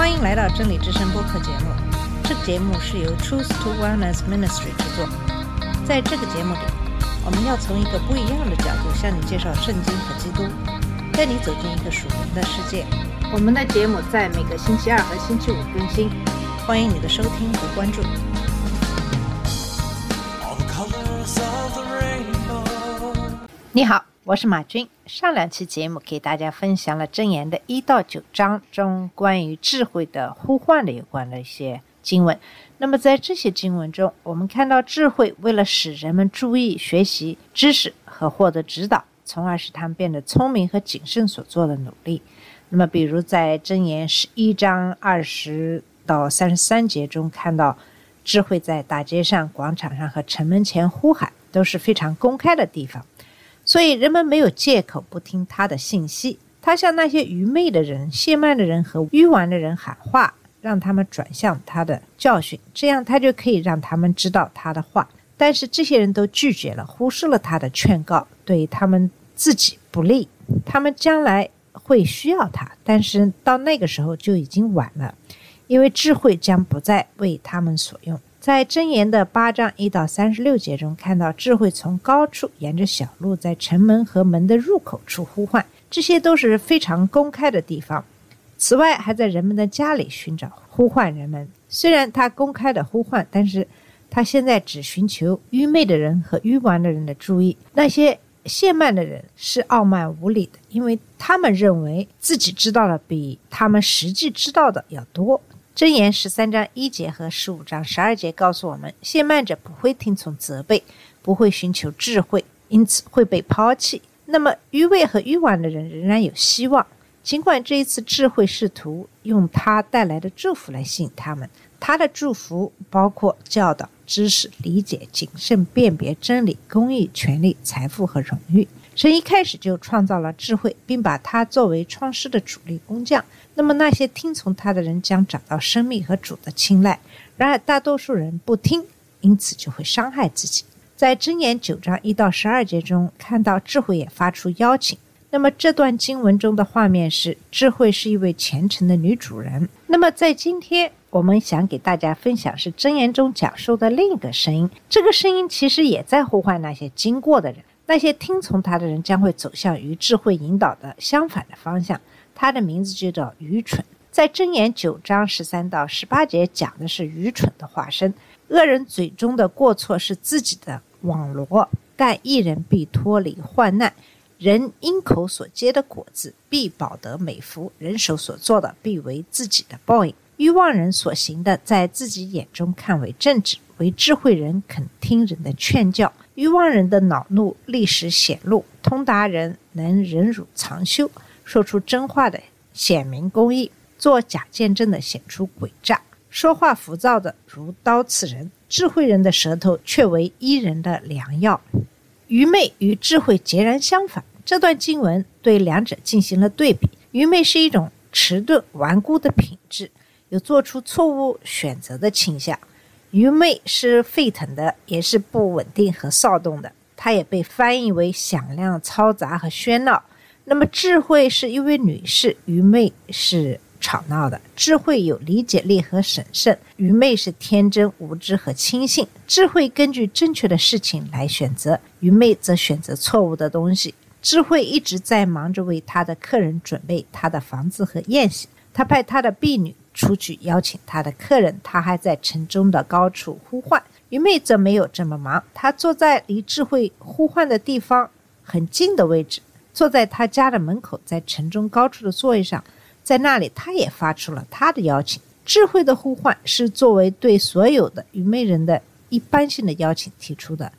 欢迎来到真理之声播客节目。这个节目是由 Truth to Wellness Ministry 制作。在这个节目里，我们要从一个不一样的角度向你介绍圣经和基督，带你走进一个属灵的世界。我们的节目在每个星期二和星期五更新，欢迎你的收听和关注。你好，我是马军。上两期节目给大家分享了箴言的一到九章中关于智慧的呼唤的有关的一些经文。那么在这些经文中，我们看到智慧为了使人们注意学习知识和获得指导，从而使他们变得聪明和谨慎所做的努力。那么，比如在箴言十一章二十到三十三节中看到，智慧在大街上、广场上和城门前呼喊，都是非常公开的地方。所以人们没有借口不听他的信息。他向那些愚昧的人、懈慢的人和愚顽的人喊话，让他们转向他的教训，这样他就可以让他们知道他的话。但是这些人都拒绝了，忽视了他的劝告，对他们自己不利。他们将来会需要他，但是到那个时候就已经晚了，因为智慧将不再为他们所用。在箴言的八章一到三十六节中，看到智慧从高处沿着小路，在城门和门的入口处呼唤，这些都是非常公开的地方。此外，还在人们的家里寻找呼唤人们。虽然他公开的呼唤，但是他现在只寻求愚昧的人和愚顽的人的注意。那些懈慢的人是傲慢无礼的，因为他们认为自己知道的比他们实际知道的要多。箴言十三章一节和十五章十二节告诉我们，懈慢者不会听从责备，不会寻求智慧，因此会被抛弃。那么愚昧和愚顽的人仍然有希望，尽管这一次智慧试图用他带来的祝福来吸引他们。他的祝福包括教导、知识、理解、谨慎、辨别真理、公义、权利、财富和荣誉。神一开始就创造了智慧，并把它作为创世的主力工匠。那么那些听从他的人将找到生命和主的青睐。然而大多数人不听，因此就会伤害自己。在箴言九章一到十二节中看到智慧也发出邀请。那么这段经文中的画面是智慧是一位虔诚的女主人。那么在今天我们想给大家分享是箴言中讲述的另一个声音。这个声音其实也在呼唤那些经过的人。那些听从他的人将会走向与智慧引导的相反的方向。他的名字就叫愚蠢。在箴言九章十三到十八节讲的是愚蠢的化身。恶人嘴中的过错是自己的网罗，但一人必脱离患难。人因口所结的果子，必保得美福；人手所做的，必为自己的报应。欲望人所行的，在自己眼中看为正直；为智慧人肯听人的劝教。愚妄人的恼怒历史显露，通达人能忍辱藏羞，说出真话的显明公义，做假见证的显出诡诈，说话浮躁的如刀刺人。智慧人的舌头却为伊人的良药。愚昧与智慧截然相反。这段经文对两者进行了对比。愚昧是一种迟钝、顽固的品质，有做出错误选择的倾向。愚昧是沸腾的，也是不稳定和躁动的。它也被翻译为响亮、嘈杂和喧闹。那么，智慧是一位女士，愚昧是吵闹的。智慧有理解力和审慎，愚昧是天真、无知和轻信。智慧根据正确的事情来选择，愚昧则选择错误的东西。智慧一直在忙着为他的客人准备他的房子和宴席，他派他的婢女出去邀请他的客人，他还在城中的高处呼唤。愚昧则没有这么忙，他坐在离智慧呼唤的地方很近的位置，坐在他家的门口，在城中高处的座位上，在那里他也发出了他的邀请。智慧的呼唤是作为对所有的愚昧人的一般性的邀请提出的。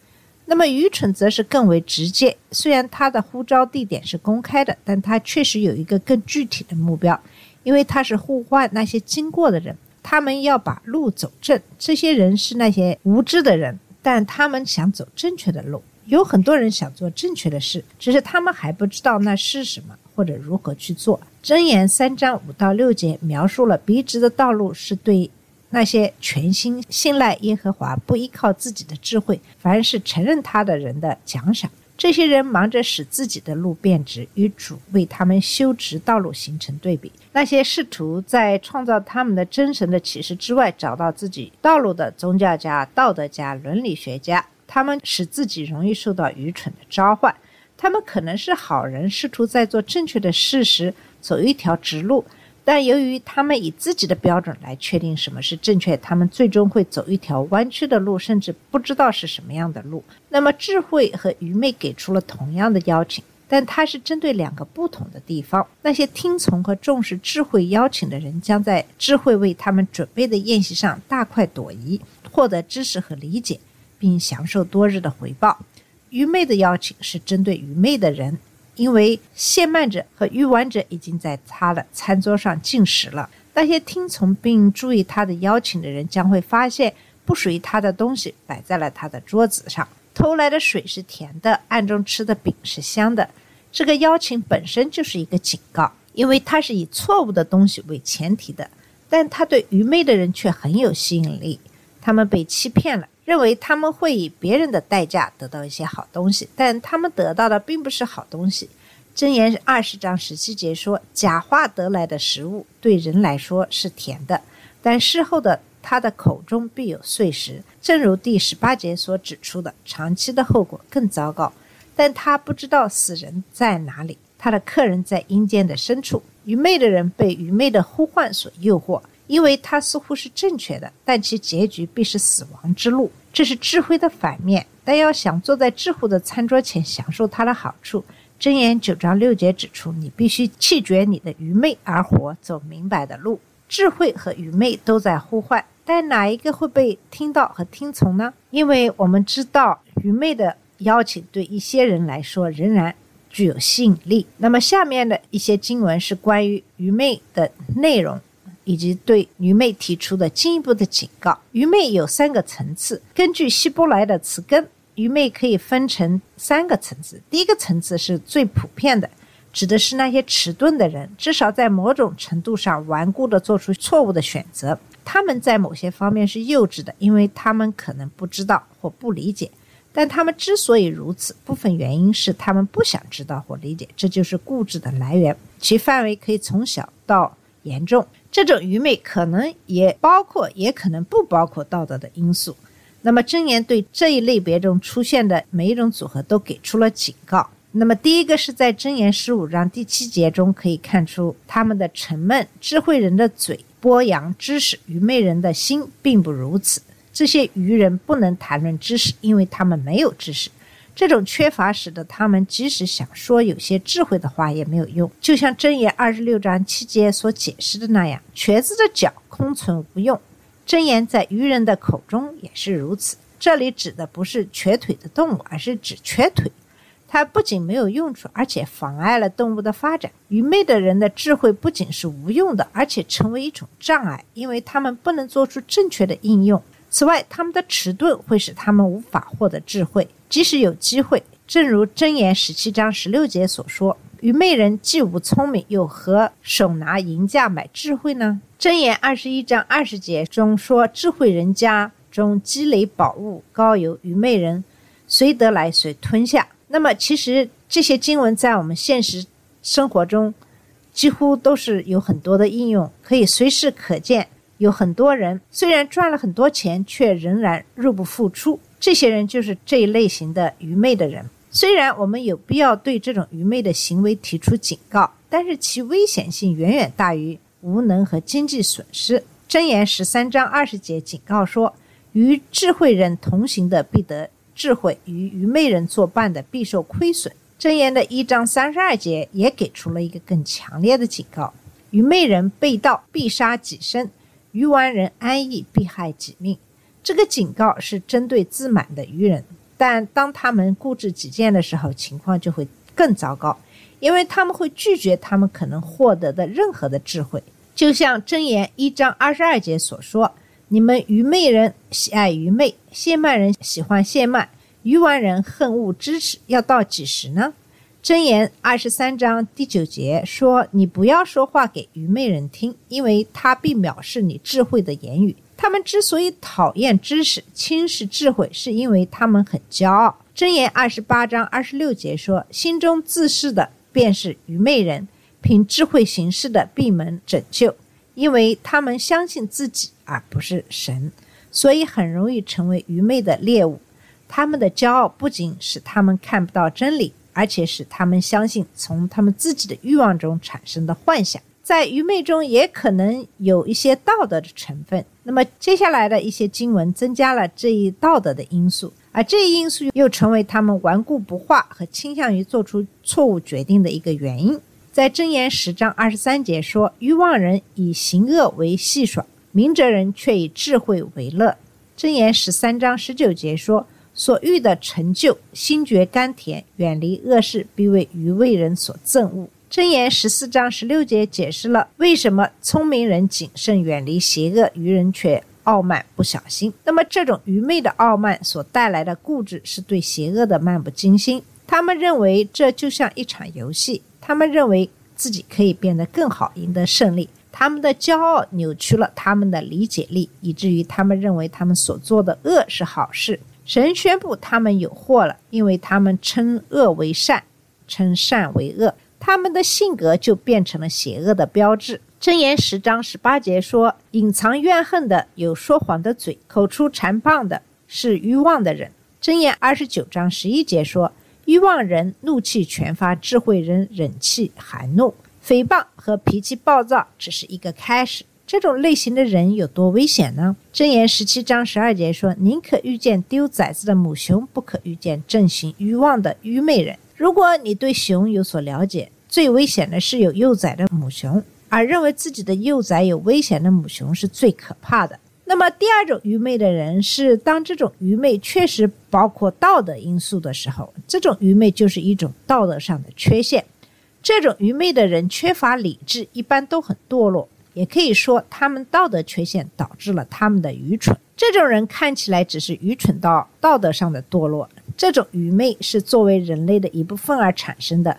那么愚蠢则是更为直接，虽然他的呼召地点是公开的，但他确实有一个更具体的目标，因为他是呼唤那些经过的人，他们要把路走正。这些人是那些无知的人，但他们想走正确的路。有很多人想做正确的事，只是他们还不知道那是什么或者如何去做。箴言三章五到六节描述了笔直的道路是对。那些全心信赖耶和华、不依靠自己的智慧，反而是承认他的人的奖赏。这些人忙着使自己的路变直，与主为他们修直道路形成对比。那些试图在创造他们的真神的启示之外找到自己道路的宗教家、道德家、伦理学家，他们使自己容易受到愚蠢的召唤。他们可能是好人，试图在做正确的事时走一条直路。但由于他们以自己的标准来确定什么是正确，他们最终会走一条弯曲的路，甚至不知道是什么样的路。那么，智慧和愚昧给出了同样的邀请，但它是针对两个不同的地方。那些听从和重视智慧邀请的人，将在智慧为他们准备的宴席上大快朵颐，获得知识和理解，并享受多日的回报。愚昧的邀请是针对愚昧的人。因为献慢者和欲玩者已经在他的餐桌上进食了。那些听从并注意他的邀请的人将会发现，不属于他的东西摆在了他的桌子上。偷来的水是甜的，暗中吃的饼是香的。这个邀请本身就是一个警告，因为它是以错误的东西为前提的。但他对愚昧的人却很有吸引力。他们被欺骗了。认为他们会以别人的代价得到一些好东西，但他们得到的并不是好东西。箴言二十章十七节说：“假话得来的食物对人来说是甜的，但事后的他的口中必有碎石。”正如第十八节所指出的，长期的后果更糟糕。但他不知道死人在哪里，他的客人在阴间的深处。愚昧的人被愚昧的呼唤所诱惑，因为他似乎是正确的，但其结局必是死亡之路。这是智慧的反面，但要想坐在智慧的餐桌前享受它的好处，箴言九章六节指出，你必须弃绝你的愚昧而活，走明白的路。智慧和愚昧都在呼唤，但哪一个会被听到和听从呢？因为我们知道，愚昧的邀请对一些人来说仍然具有吸引力。那么，下面的一些经文是关于愚昧的内容。以及对愚昧提出的进一步的警告。愚昧有三个层次。根据希伯来的词根，愚昧可以分成三个层次。第一个层次是最普遍的，指的是那些迟钝的人，至少在某种程度上顽固地做出错误的选择。他们在某些方面是幼稚的，因为他们可能不知道或不理解。但他们之所以如此，部分原因是他们不想知道或理解，这就是固执的来源。其范围可以从小到严重。这种愚昧可能也包括，也可能不包括道德的因素。那么真言对这一类别中出现的每一种组合都给出了警告。那么第一个是在真言十五章第七节中可以看出，他们的沉闷，智慧人的嘴播扬知识，愚昧人的心并不如此。这些愚人不能谈论知识，因为他们没有知识。这种缺乏使得他们即使想说有些智慧的话也没有用，就像箴言二十六章七节所解释的那样：瘸子的脚空存无用。箴言在愚人的口中也是如此。这里指的不是瘸腿的动物，而是指瘸腿。它不仅没有用处，而且妨碍了动物的发展。愚昧的人的智慧不仅是无用的，而且成为一种障碍，因为他们不能做出正确的应用。此外，他们的迟钝会使他们无法获得智慧。即使有机会，正如箴言十七章十六节所说：“愚昧人既无聪明，又何手拿银价买智慧呢？”箴言二十一章二十节中说：“智慧人家中积累宝物，高有愚昧人随得来随吞下。”那么，其实这些经文在我们现实生活中几乎都是有很多的应用，可以随时可见。有很多人虽然赚了很多钱，却仍然入不敷出。这些人就是这一类型的愚昧的人。虽然我们有必要对这种愚昧的行为提出警告，但是其危险性远远大于无能和经济损失。箴言十三章二十节警告说：“与智慧人同行的必得智慧，与愚昧人作伴的必受亏损。”箴言的一章三十二节也给出了一个更强烈的警告：“愚昧人被盗必杀己身，愚顽人安逸必害己命。”这个警告是针对自满的愚人，但当他们固执己见的时候，情况就会更糟糕，因为他们会拒绝他们可能获得的任何的智慧。就像箴言一章二十二节所说：“你们愚昧人喜爱愚昧，谢曼人喜欢谢曼，愚顽人恨恶知识，要到几时呢？”箴言二十三章第九节说：“你不要说话给愚昧人听，因为他必藐视你智慧的言语。”他们之所以讨厌知识、轻视智慧，是因为他们很骄傲。箴言二十八章二十六节说：“心中自恃的便是愚昧人，凭智慧行事的闭门拯救，因为他们相信自己而不是神，所以很容易成为愚昧的猎物。他们的骄傲不仅使他们看不到真理，而且使他们相信从他们自己的欲望中产生的幻想。在愚昧中也可能有一些道德的成分。那么接下来的一些经文增加了这一道德的因素。”而这一因素又成为他们顽固不化和倾向于做出错误决定的一个原因。在箴言十章二十三节说：“欲望人以行恶为戏耍，明哲人却以智慧为乐。”箴言十三章十九节说：“所欲的成就，心觉甘甜；远离恶事，必为愚昧人所憎恶。”箴言十四章十六节解释了为什么聪明人谨慎远离邪恶，愚人却。傲慢不小心，那么这种愚昧的傲慢所带来的固执，是对邪恶的漫不经心。他们认为这就像一场游戏，他们认为自己可以变得更好，赢得胜利。他们的骄傲扭曲了他们的理解力，以至于他们认为他们所做的恶是好事。神宣布他们有祸了，因为他们称恶为善，称善为恶，他们的性格就变成了邪恶的标志。箴言十章十八节说：“隐藏怨恨的有说谎的嘴，口出馋棒的是欲望的人。”箴言二十九章十一节说：“欲望人怒气全发，智慧人忍气含怒。”诽谤和脾气暴躁只是一个开始。这种类型的人有多危险呢？箴言十七章十二节说：“宁可遇见丢崽子的母熊，不可遇见正行欲望的愚昧人。”如果你对熊有所了解，最危险的是有幼崽的母熊。而认为自己的幼崽有危险的母熊是最可怕的。那么，第二种愚昧的人是，当这种愚昧确实包括道德因素的时候，这种愚昧就是一种道德上的缺陷。这种愚昧的人缺乏理智，一般都很堕落，也可以说他们道德缺陷导致了他们的愚蠢。这种人看起来只是愚蠢到道德上的堕落，这种愚昧是作为人类的一部分而产生的。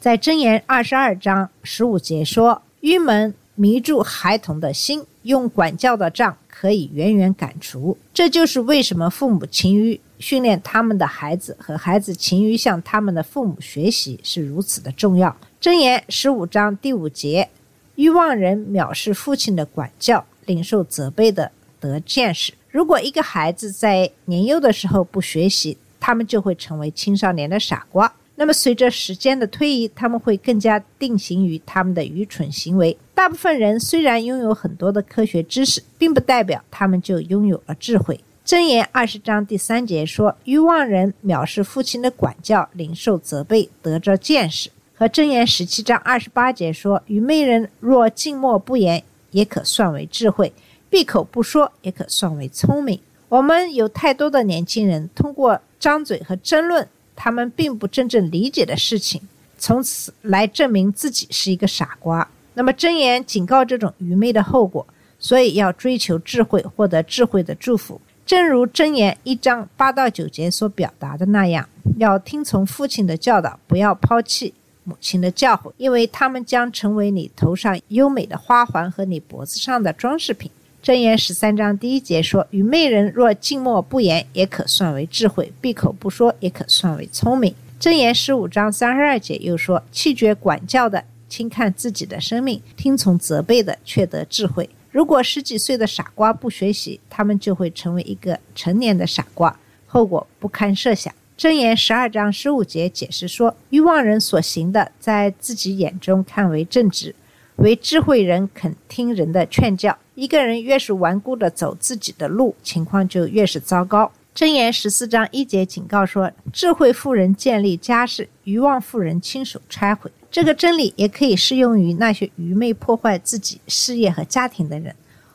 在箴言二十二章十五节说。愚门迷住孩童的心，用管教的杖可以远远赶除。这就是为什么父母勤于训练他们的孩子，和孩子勤于向他们的父母学习是如此的重要。箴言十五章第五节：欲望人藐视父亲的管教，领受责备的得见识。如果一个孩子在年幼的时候不学习，他们就会成为青少年的傻瓜。那么，随着时间的推移，他们会更加定型于他们的愚蠢行为。大部分人虽然拥有很多的科学知识，并不代表他们就拥有了智慧。箴言二十章第三节说：“欲望人藐视父亲的管教，领受责备，得着见识。”和箴言十七章二十八节说：“愚昧人若静默不言，也可算为智慧；闭口不说，也可算为聪明。”我们有太多的年轻人通过张嘴和争论。他们并不真正理解的事情，从此来证明自己是一个傻瓜。那么真言警告这种愚昧的后果，所以要追求智慧，获得智慧的祝福。正如真言一章八到九节所表达的那样，要听从父亲的教导，不要抛弃母亲的教诲，因为他们将成为你头上优美的花环和你脖子上的装饰品。箴言十三章第一节说：“愚昧人若静默不言，也可算为智慧；闭口不说，也可算为聪明。”箴言十五章三十二节又说：“弃绝管教的，轻看自己的生命；听从责备的，却得智慧。”如果十几岁的傻瓜不学习，他们就会成为一个成年的傻瓜，后果不堪设想。箴言十二章十五节解释说：“欲望人所行的，在自己眼中看为正直。”为智慧人肯听人的劝教。一个人越是顽固的走自己的路，情况就越是糟糕。箴言十四章一节警告说：“智慧妇人建立家室，愚妄妇人亲手拆毁。”这个真理也可以适用于那些愚昧破坏自己事业和家庭的人。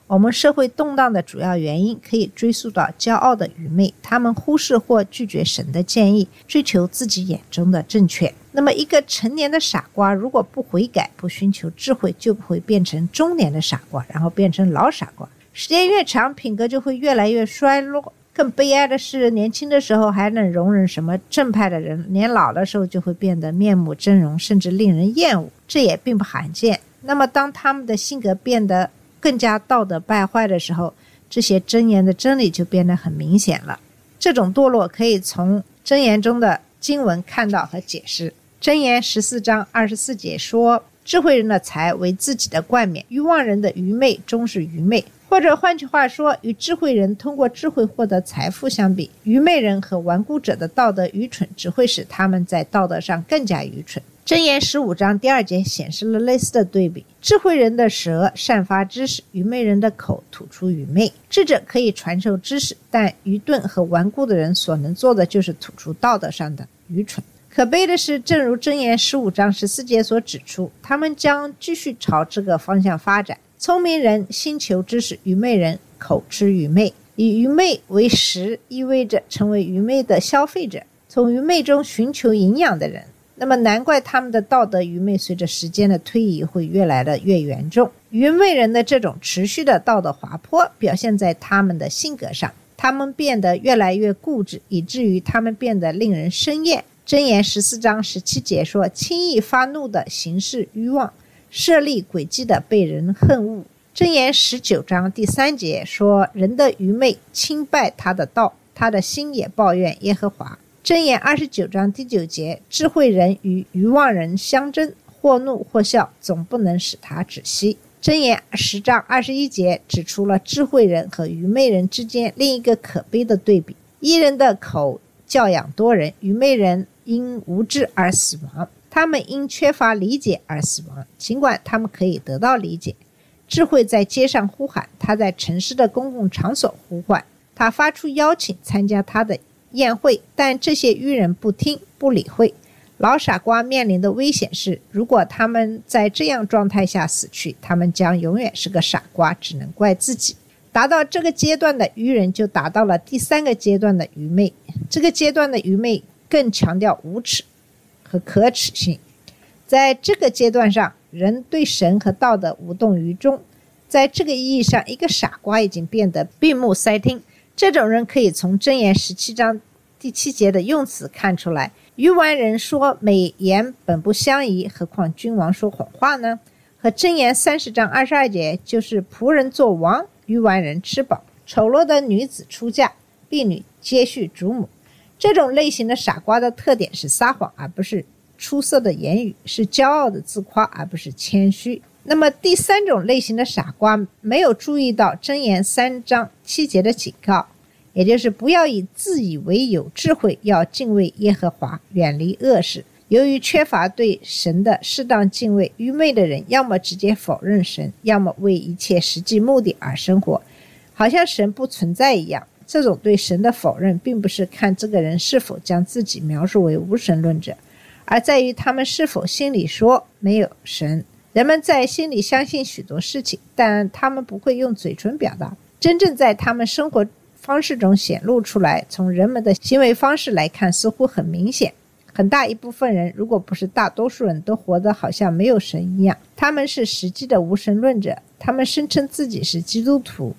我们社会动荡的主要原因可以追溯到骄傲的愚昧，他们忽视或拒绝神的建议，追求自己眼中的正确。那么，一个成年的傻瓜如果不悔改、不寻求智慧，就会变成中年的傻瓜，然后变成老傻瓜。时间越长，品格就会越来越衰落。更悲哀的是，年轻的时候还能容忍什么正派的人，年老的时候就会变得面目狰狞，甚至令人厌恶。这也并不罕见。那么，当他们的性格变得更加道德败坏的时候，这些真言的真理就变得很明显了。这种堕落可以从箴言中的经文看到和解释。箴言十四章二十四节说：“智慧人的财为自己的冠冕，欲望人的愚昧终是愚昧。”或者换句话说，与智慧人通过智慧获得财富相比，愚昧人和顽固者的道德愚蠢只会使他们在道德上更加愚蠢。箴言十五章第二节显示了类似的对比：智慧人的舌散发知识，愚昧人的口吐出愚昧。智者可以传授知识，但愚钝和顽固的人所能做的就是吐出道德上的愚蠢。可悲的是，正如箴言十五章十四节所指出，他们将继续朝这个方向发展。聪明人心求知识，愚昧人口吃愚昧。以愚昧为食，意味着成为愚昧的消费者，从愚昧中寻求营养的人。那么，难怪他们的道德愚昧随着时间的推移会越来的越严重。愚昧人的这种持续的道德滑坡表现在他们的性格上，他们变得越来越固执，以至于他们变得令人生厌。箴言十四章十七节说：“轻易发怒的行事欲望。”设立诡计的被人恨恶。箴言十九章第三节说：“人的愚昧轻败他的道，他的心也抱怨耶和华。”箴言二十九章第九节：“智慧人与愚妄人相争，或怒或笑，总不能使他止息。”箴言十章二十一节指出了智慧人和愚昧人之间另一个可悲的对比：一人的口教养多人，愚昧人因无知而死亡。他们因缺乏理解而死亡，尽管他们可以得到理解。智慧在街上呼喊，他在城市的公共场所呼唤，他发出邀请参加他的宴会，但这些愚人不听不理会。老傻瓜面临的危险是，如果他们在这样状态下死去，他们将永远是个傻瓜，只能怪自己。达到这个阶段的愚人，就达到了第三个阶段的愚昧。这个阶段的愚昧更强调无耻。和可耻性，在这个阶段上，人对神和道德无动于衷。在这个意义上，一个傻瓜已经变得闭目塞听。这种人可以从箴言十七章第七节的用词看出来。愚顽人说：“美言本不相宜，何况君王说谎话呢？”和箴言三十章二十二节就是仆人做王，愚顽人吃饱。丑陋的女子出嫁，婢女接续主母。这种类型的傻瓜的特点是撒谎，而不是出色的言语；是骄傲的自夸，而不是谦虚。那么第三种类型的傻瓜没有注意到箴言三章七节的警告，也就是不要以自以为有智慧，要敬畏耶和华，远离恶事。由于缺乏对神的适当敬畏，愚昧的人要么直接否认神，要么为一切实际目的而生活，好像神不存在一样。这种对神的否认，并不是看这个人是否将自己描述为无神论者，而在于他们是否心里说没有神。人们在心里相信许多事情，但他们不会用嘴唇表达。真正在他们生活方式中显露出来，从人们的行为方式来看，似乎很明显。很大一部分人，如果不是大多数人都活得好像没有神一样，他们是实际的无神论者。他们声称自己是基督徒。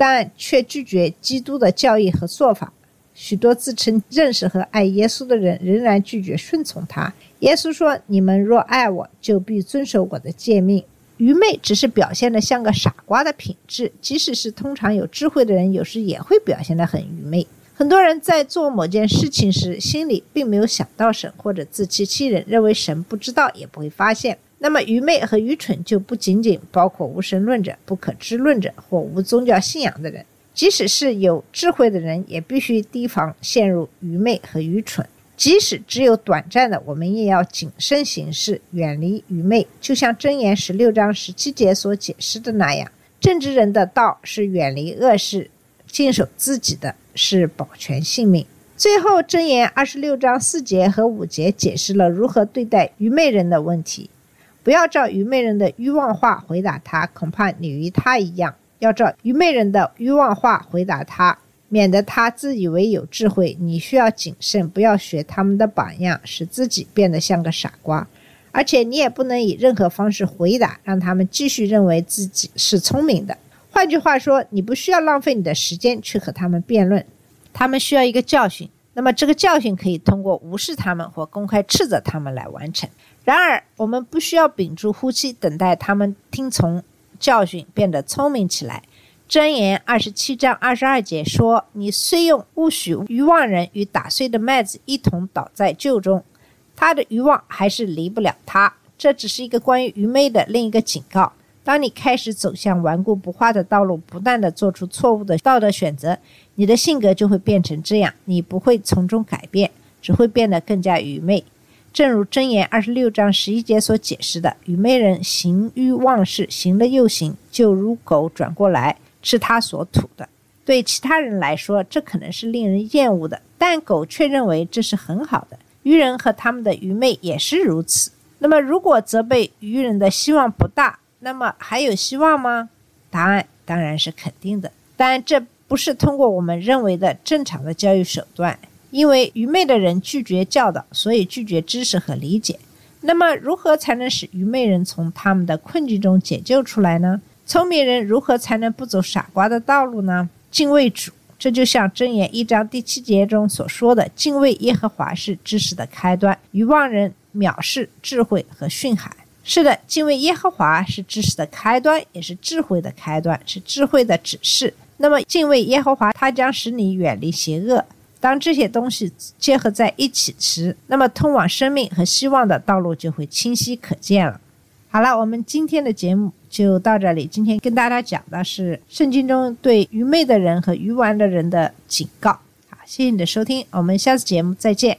但却拒绝基督的教义和做法。许多自称认识和爱耶稣的人仍然拒绝顺从他。耶稣说：“你们若爱我，就必遵守我的诫命。”愚昧只是表现得像个傻瓜的品质，即使是通常有智慧的人，有时也会表现得很愚昧。很多人在做某件事情时，心里并没有想到神，或者自欺欺人，认为神不知道，也不会发现。那么，愚昧和愚蠢就不仅仅包括无神论者、不可知论者或无宗教信仰的人。即使是有智慧的人，也必须提防陷入愚昧和愚蠢。即使只有短暂的，我们也要谨慎行事，远离愚昧。就像箴言十六章十七节所解释的那样，正直人的道是远离恶事，坚守自己的是保全性命。最后，箴言二十六章四节和五节解释了如何对待愚昧人的问题。不要照愚昧人的欲望话回答他，恐怕你与他一样；要照愚昧人的欲望话回答他，免得他自以为有智慧。你需要谨慎，不要学他们的榜样，使自己变得像个傻瓜。而且你也不能以任何方式回答，让他们继续认为自己是聪明的。换句话说，你不需要浪费你的时间去和他们辩论，他们需要一个教训。那么这个教训可以通过无视他们或公开斥责他们来完成。然而，我们不需要屏住呼吸，等待他们听从教训，变得聪明起来。箴言二十七章二十二节说：“你虽用勿许愚妄人与打碎的麦子一同倒在臼中，他的愚妄还是离不了他。”这只是一个关于愚昧的另一个警告。当你开始走向顽固不化的道路，不断地做出错误的道德选择，你的性格就会变成这样。你不会从中改变，只会变得更加愚昧。正如箴言二十六章十一节所解释的：“愚昧人行欲忘事，行了又行，就如狗转过来吃他所吐的。”对其他人来说，这可能是令人厌恶的，但狗却认为这是很好的。愚人和他们的愚昧也是如此。那么，如果责备愚人的希望不大，那么还有希望吗？答案当然是肯定的，但这不是通过我们认为的正常的教育手段。因为愚昧的人拒绝教导，所以拒绝知识和理解。那么，如何才能使愚昧人从他们的困境中解救出来呢？聪明人如何才能不走傻瓜的道路呢？敬畏主，这就像箴言一章第七节中所说的：“敬畏耶和华是知识的开端。”愚妄人藐视智慧和训诲。是的，敬畏耶和华是知识的开端，也是智慧的开端，是智慧的指示。那么，敬畏耶和华，它将使你远离邪恶。当这些东西结合在一起时，那么通往生命和希望的道路就会清晰可见了。好了，我们今天的节目就到这里。今天跟大家讲的是圣经中对愚昧的人和愚顽的人的警告。好，谢谢你的收听，我们下次节目再见。